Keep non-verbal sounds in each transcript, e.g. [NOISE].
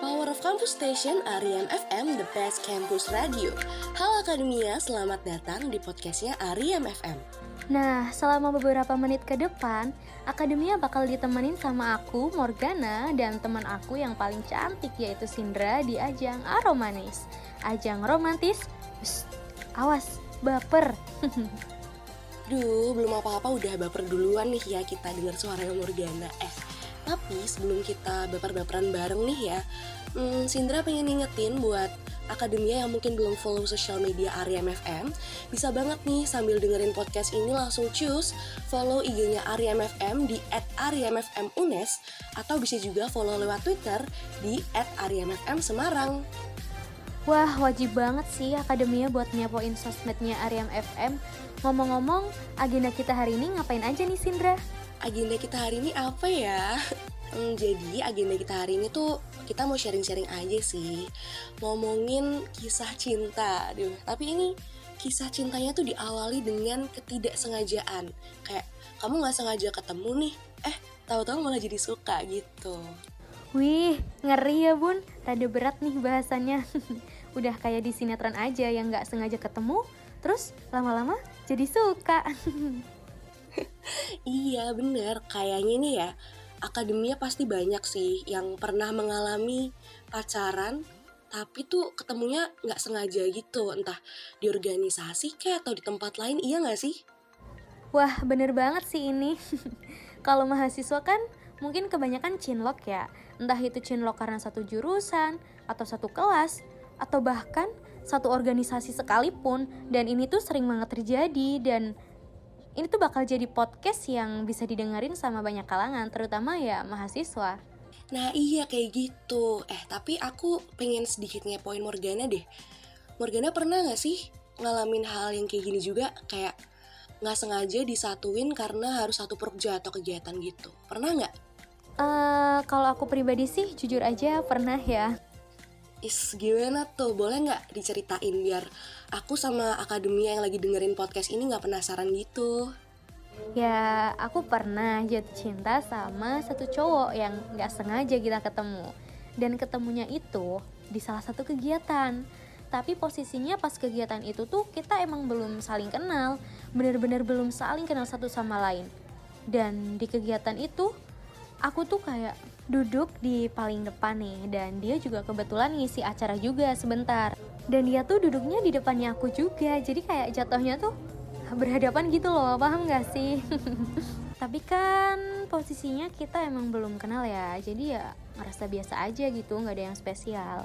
Power of Campus Station Ariam FM, the best campus radio. Halo Akademia, selamat datang di podcastnya Ariam FM. Nah, selama beberapa menit ke depan, Akademia bakal ditemenin sama aku, Morgana, dan teman aku yang paling cantik yaitu Sindra di ajang Aromanis. Ajang romantis, Psst, awas, baper. [LAUGHS] Duh, belum apa-apa udah baper duluan nih ya kita dengar suara Morgana. Eh, tapi sebelum kita baper-baperan bareng nih ya, hmm, Sindra pengen ngingetin buat akademia yang mungkin belum follow sosial media Ariam FM, bisa banget nih sambil dengerin podcast ini langsung choose follow IG-nya Ariam FM di @ariamfmunes atau bisa juga follow lewat Twitter di @ariamfmsemarang. Wah, wajib banget sih Akademia buat nyapoin sosmednya Ariam FM Ngomong-ngomong, agenda kita hari ini ngapain aja nih Sindra? Agenda kita hari ini apa ya? Hmm, jadi agenda kita hari ini tuh kita mau sharing-sharing aja sih. Ngomongin kisah cinta. Duh, Tapi ini kisah cintanya tuh diawali dengan ketidaksengajaan. Kayak kamu gak sengaja ketemu nih Eh tahu-tahu malah jadi suka gitu. Wih, ngeri ya bun, rada berat nih bahasannya. [LAUGHS] Udah kayak di sinetron aja yang gak sengaja ketemu Terus lama-lama jadi suka. [LAUGHS] iya bener, kayaknya nih ya akademia pasti banyak sih yang pernah mengalami pacaran tapi tuh ketemunya nggak sengaja gitu. Entah di organisasi kayak atau di tempat lain iya nggak sih? Wah bener banget sih ini. [LAUGHS] Kalau mahasiswa kan mungkin kebanyakan cinlok ya. Entah itu cinlok karena satu jurusan atau satu kelas Atau bahkan satu organisasi sekalipun. Dan ini tuh sering banget terjadi dan ini tuh bakal jadi podcast yang bisa didengerin sama banyak kalangan terutama ya mahasiswa. Nah iya kayak gitu. Eh tapi aku pengen sedikit ngepoin Morgana deh. Morgana pernah gak sih ngalamin hal yang kayak gini juga? Kayak nggak sengaja disatuin karena harus satu program atau kegiatan gitu. Pernah nggak? Uh, kalau aku pribadi sih jujur aja pernah ya. Is gimana tuh? Boleh nggak diceritain biar aku sama akademia yang lagi dengerin podcast ini nggak penasaran gitu? Ya, aku pernah jatuh cinta sama satu cowok yang nggak sengaja kita ketemu. Dan ketemunya itu di salah satu kegiatan. Tapi posisinya pas kegiatan itu tuh kita emang belum saling kenal. Bener-bener belum saling kenal satu sama lain. Dan di kegiatan itu, aku tuh kayak duduk di paling depan nih dan dia juga kebetulan ngisi acara juga sebentar. Dan dia tuh duduknya di depannya aku juga jadi kayak jatuhnya tuh berhadapan gitu loh paham gak sih? [LAUGHS] Tapi kan posisinya kita emang belum kenal ya jadi ya ngerasa biasa aja gitu nggak ada yang spesial.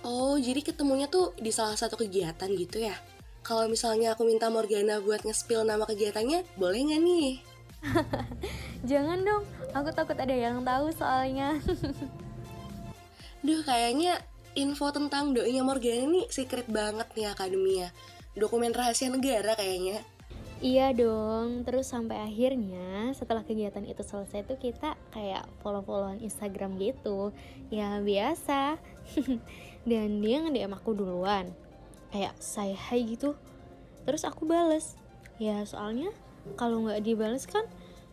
Oh jadi ketemunya tuh di salah satu kegiatan gitu ya? Kalau misalnya aku minta Morgana buat nge-spill nama kegiatannya boleh nggak nih? [LAUGHS] Jangan dong, aku takut ada yang tahu soalnya. Duh, kayaknya info tentang doinya Morgana ini secret banget nih akademia. Dokumen rahasia negara kayaknya. Iya dong, terus sampai akhirnya setelah kegiatan itu selesai tuh kita kayak follow-followan Instagram gitu Ya biasa [LAUGHS] Dan dia nge-DM aku duluan Kayak say hi gitu Terus aku bales Ya soalnya kalau nggak dibales kan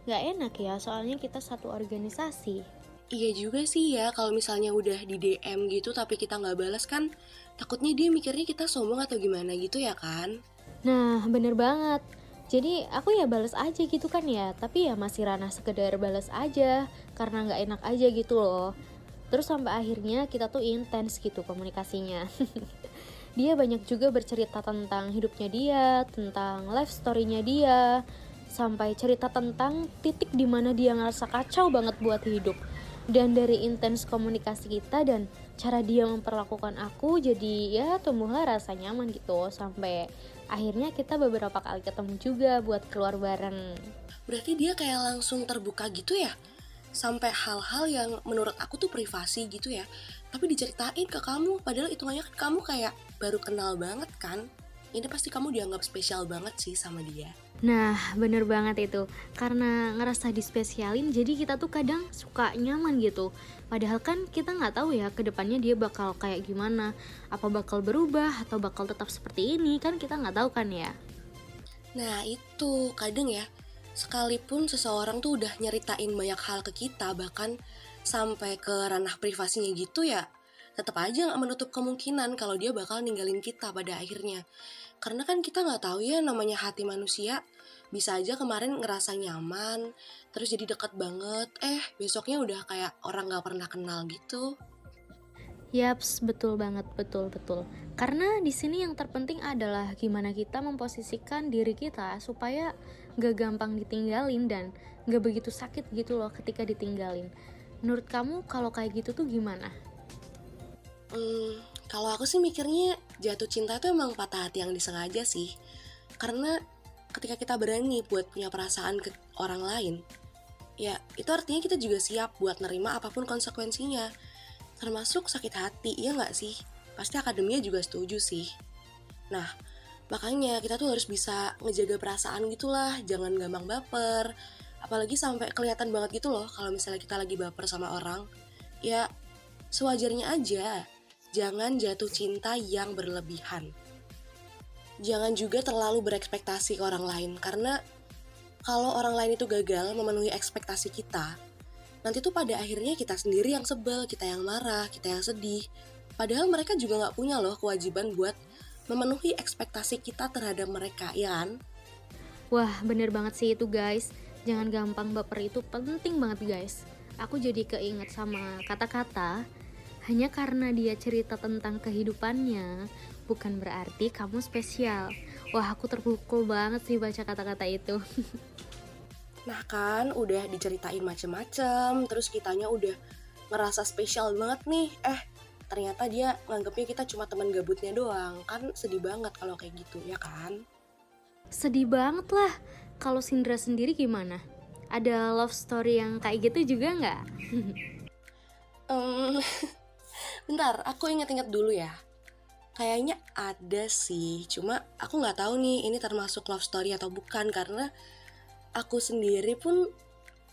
nggak enak ya soalnya kita satu organisasi. Iya juga sih ya kalau misalnya udah di DM gitu tapi kita nggak balas kan takutnya dia mikirnya kita sombong atau gimana gitu ya kan? Nah bener banget. Jadi aku ya balas aja gitu kan ya tapi ya masih ranah sekedar balas aja karena nggak enak aja gitu loh. Terus sampai akhirnya kita tuh intens gitu komunikasinya. [LAUGHS] Dia banyak juga bercerita tentang hidupnya dia tentang life story-nya dia sampai cerita tentang titik di mana dia ngerasa kacau banget buat hidup. Dan dari intens komunikasi kita dan cara dia memperlakukan aku jadi ya tumbuhlah rasa nyaman gitu. Sampai akhirnya kita beberapa kali ketemu juga buat keluar bareng. Berarti dia kayak langsung terbuka gitu ya? Sampai hal-hal yang menurut aku tuh privasi gitu ya. Tapi diceritain ke kamu padahal hitungannya kan kamu kayak baru kenal banget kan ini pasti kamu dianggap spesial banget sih sama dia. Nah, bener banget itu. Karena ngerasa dispesialin, jadi kita tuh kadang suka nyaman gitu. Padahal kan kita nggak tahu ya ke depannya dia bakal kayak gimana. Apa bakal berubah atau bakal tetap seperti ini, kan kita nggak tahu kan ya. Nah, itu kadang ya, sekalipun seseorang tuh udah nyeritain banyak hal ke kita, bahkan sampai ke ranah privasinya gitu ya tetap aja nggak menutup kemungkinan kalau dia bakal ninggalin kita pada akhirnya karena kan kita nggak tahu ya namanya hati manusia bisa aja kemarin ngerasa nyaman terus jadi deket banget eh besoknya udah kayak orang nggak pernah kenal gitu Yaps, betul banget, betul betul. Karena di sini yang terpenting adalah gimana kita memposisikan diri kita supaya gak gampang ditinggalin dan gak begitu sakit gitu loh ketika ditinggalin. Menurut kamu kalau kayak gitu tuh gimana? Hmm, kalau aku sih mikirnya jatuh cinta itu emang patah hati yang disengaja sih. Karena ketika kita berani buat punya perasaan ke orang lain, ya itu artinya kita juga siap buat nerima apa pun konsekuensinya termasuk sakit hati, ya nggak sih? Pasti akademia juga setuju sih. Nah, makanya kita tuh harus bisa ngejaga perasaan gitulah, jangan gampang baper. Apalagi sampai kelihatan banget gitu loh kalau misalnya kita lagi baper sama orang. Ya, sewajarnya aja. Jangan jatuh cinta yang berlebihan. Jangan juga terlalu berekspektasi ke orang lain karena kalau orang lain itu gagal memenuhi ekspektasi kita, nanti tuh pada akhirnya kita sendiri yang sebel, kita yang marah, kita yang sedih. Padahal mereka juga nggak punya loh kewajiban buat memenuhi ekspektasi kita terhadap mereka, ya kan? Wah, bener banget sih itu guys. Jangan gampang baper itu penting banget guys. Aku jadi keinget sama kata-kata hanya karena dia cerita tentang kehidupannya, bukan berarti kamu spesial. Wah, aku terpukul banget sih baca kata-kata itu. [LAUGHS] Nah kan udah diceritain macem-macem, terus kitanya udah ngerasa spesial banget nih. Eh ternyata dia nganggepnya kita cuma teman gabutnya doang. Kan sedih banget kalau kayak gitu ya kan? Sedih banget lah. Kalau Sindra sendiri gimana? Ada love story yang kayak gitu juga nggak? [LAUGHS] um, [LAUGHS] bentar, aku inget-inget dulu ya. Kayaknya ada sih, cuma aku nggak tahu nih ini termasuk love story atau bukan karena aku sendiri pun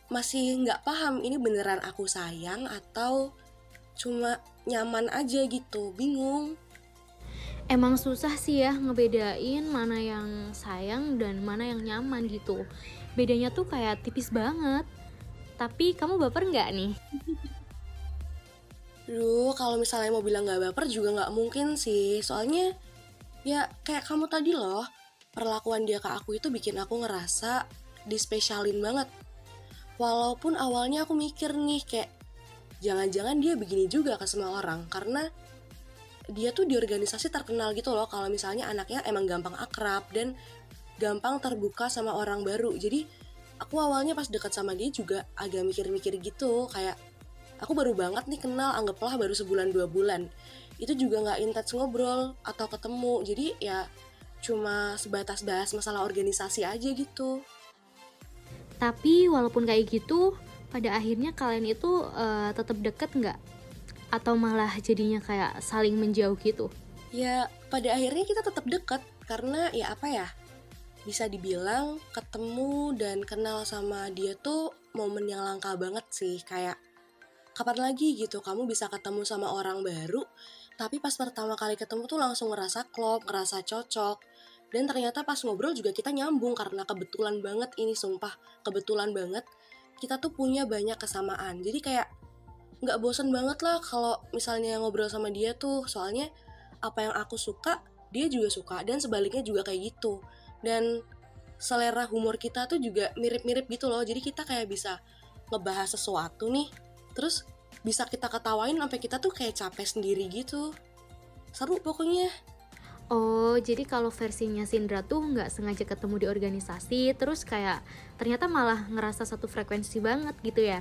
masih nggak paham ini beneran aku sayang atau cuma nyaman aja gitu bingung. Emang susah sih ya ngebedain mana yang sayang dan mana yang nyaman gitu. Bedanya tuh kayak tipis banget. Tapi kamu baper nggak nih [LAUGHS] Duh, kalau misalnya mau bilang nggak baper juga nggak mungkin sih. Soalnya, ya kayak kamu tadi loh, perlakuan dia ke aku itu bikin aku ngerasa dispesialin banget. Walaupun awalnya aku mikir nih kayak jangan-jangan dia begini juga ke semua orang karena dia tuh di organisasi terkenal gitu loh kalau misalnya anaknya emang gampang akrab dan gampang terbuka sama orang baru. Jadi aku awalnya pas dekat sama dia juga agak mikir-mikir gitu kayak aku baru banget nih kenal anggaplah baru sebulan dua bulan itu juga nggak intens ngobrol atau ketemu jadi ya cuma sebatas bahas masalah organisasi aja gitu tapi walaupun kayak gitu, pada akhirnya kalian itu uh, tetap deket nggak? Atau malah jadinya kayak saling menjauh gitu? Ya, pada akhirnya kita tetap deket karena ya apa ya? Bisa dibilang ketemu dan kenal sama dia tuh momen yang langka banget sih. Kayak kapan lagi? gitu. Kamu bisa ketemu sama orang baru, tapi pas pertama kali ketemu tuh langsung ngerasa klop, ngerasa cocok. Dan ternyata pas ngobrol juga kita nyambung karena kebetulan banget ini sumpah kebetulan banget kita tuh punya banyak kesamaan. Jadi kayak nggak bosen banget lah kalau misalnya ngobrol sama dia tuh. Soalnya apa yang aku suka dia juga suka dan sebaliknya juga kayak gitu. Dan selera humor kita tuh juga mirip-mirip gitu loh. Jadi kita kayak bisa ngebahas sesuatu nih terus bisa kita ketawain sampai kita tuh kayak capek sendiri gitu seru pokoknya Oh, jadi kalau versinya Sindra tuh nggak sengaja ketemu di organisasi, terus kayak ternyata malah ngerasa satu frekuensi banget gitu ya.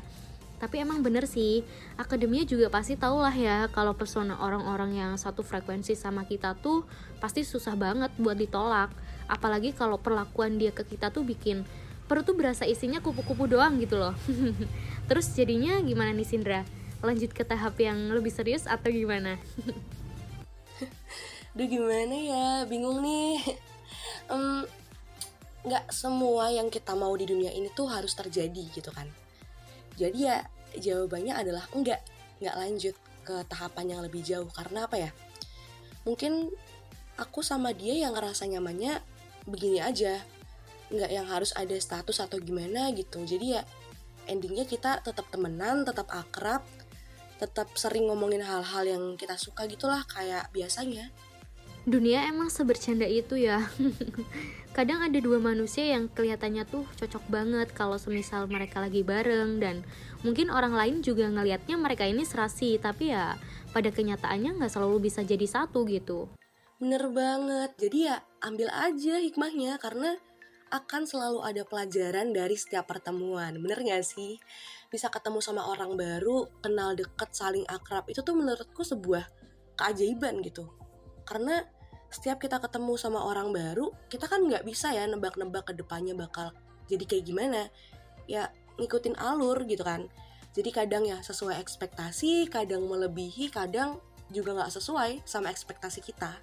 Tapi emang bener sih, akademia juga pasti tau lah ya kalau pesona orang-orang yang satu frekuensi sama kita tuh pasti susah banget buat ditolak. Apalagi kalau perlakuan dia ke kita tuh bikin perut tuh berasa isinya kupu-kupu doang gitu loh. [LAUGHS] Terus jadinya gimana nih Sindra? Lanjut ke tahap yang lebih serius atau gimana? [LAUGHS] Duh gimana ya, bingung nih. [LAUGHS] um, Gak semua yang kita mau di dunia ini tuh harus terjadi gitu kan. Jadi ya jawabannya adalah enggak, enggak lanjut ke tahapan yang lebih jauh karena apa ya? Mungkin aku sama dia yang ngerasa nyamannya begini aja, nggak yang harus ada status atau gimana gitu. Jadi ya endingnya kita tetap temenan tetap akrab tetap sering ngomongin hal-hal yang kita suka gitulah kayak biasanya. Dunia emang sebercanda itu ya. [LAUGHS] Kadang ada dua manusia yang kelihatannya tuh cocok banget kalau semisal mereka lagi bareng dan mungkin orang lain juga ngelihatnya mereka ini serasi tapi ya pada kenyataannya nggak selalu bisa jadi satu gitu. Bener banget. Jadi ya ambil aja hikmahnya karena akan selalu ada pelajaran dari setiap pertemuan bener gak sih? Bisa ketemu sama orang baru kenal deket saling akrab itu tuh menurutku sebuah keajaiban gitu. Karena setiap kita ketemu sama orang baru kita kan nggak bisa ya nebak-nebak ke depannya bakal jadi kayak gimana. Ya ngikutin alur gitu kan. Jadi kadang ya sesuai ekspektasi kadang melebihi kadang juga nggak sesuai sama ekspektasi kita.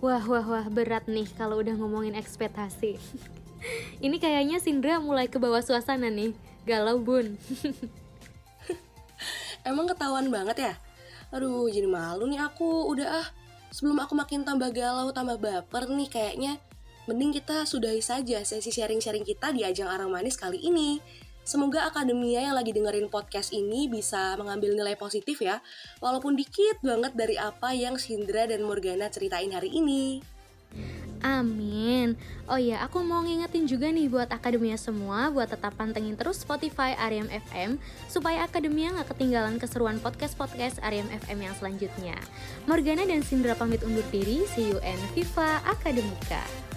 Wah wah wah berat nih kalau udah ngomongin ekspektasi [LAUGHS] [LAUGHS] ini kayaknya Sindra mulai ke bawah suasana nih galau bun [LAUGHS] emang ketahuan banget ya aduh jadi malu nih aku udah ah sebelum aku makin tambah galau, tambah baper nih kayaknya mending kita sudahi saja sesi sharing-sharing kita di ajang Arang Manis kali ini. Semoga akademia yang lagi dengerin podcast ini bisa mengambil nilai positif ya, walaupun dikit banget dari apa yang Sindra dan Morgana ceritain hari ini. Amin. Oh iya, aku mau ngingetin juga nih buat akademia semua buat tetap pantengin terus Spotify Ariam FM supaya akademia nggak ketinggalan keseruan podcast-podcast Ariam FM yang selanjutnya. Morgana dan Sindra pamit undur diri. See you and Viva Akademika.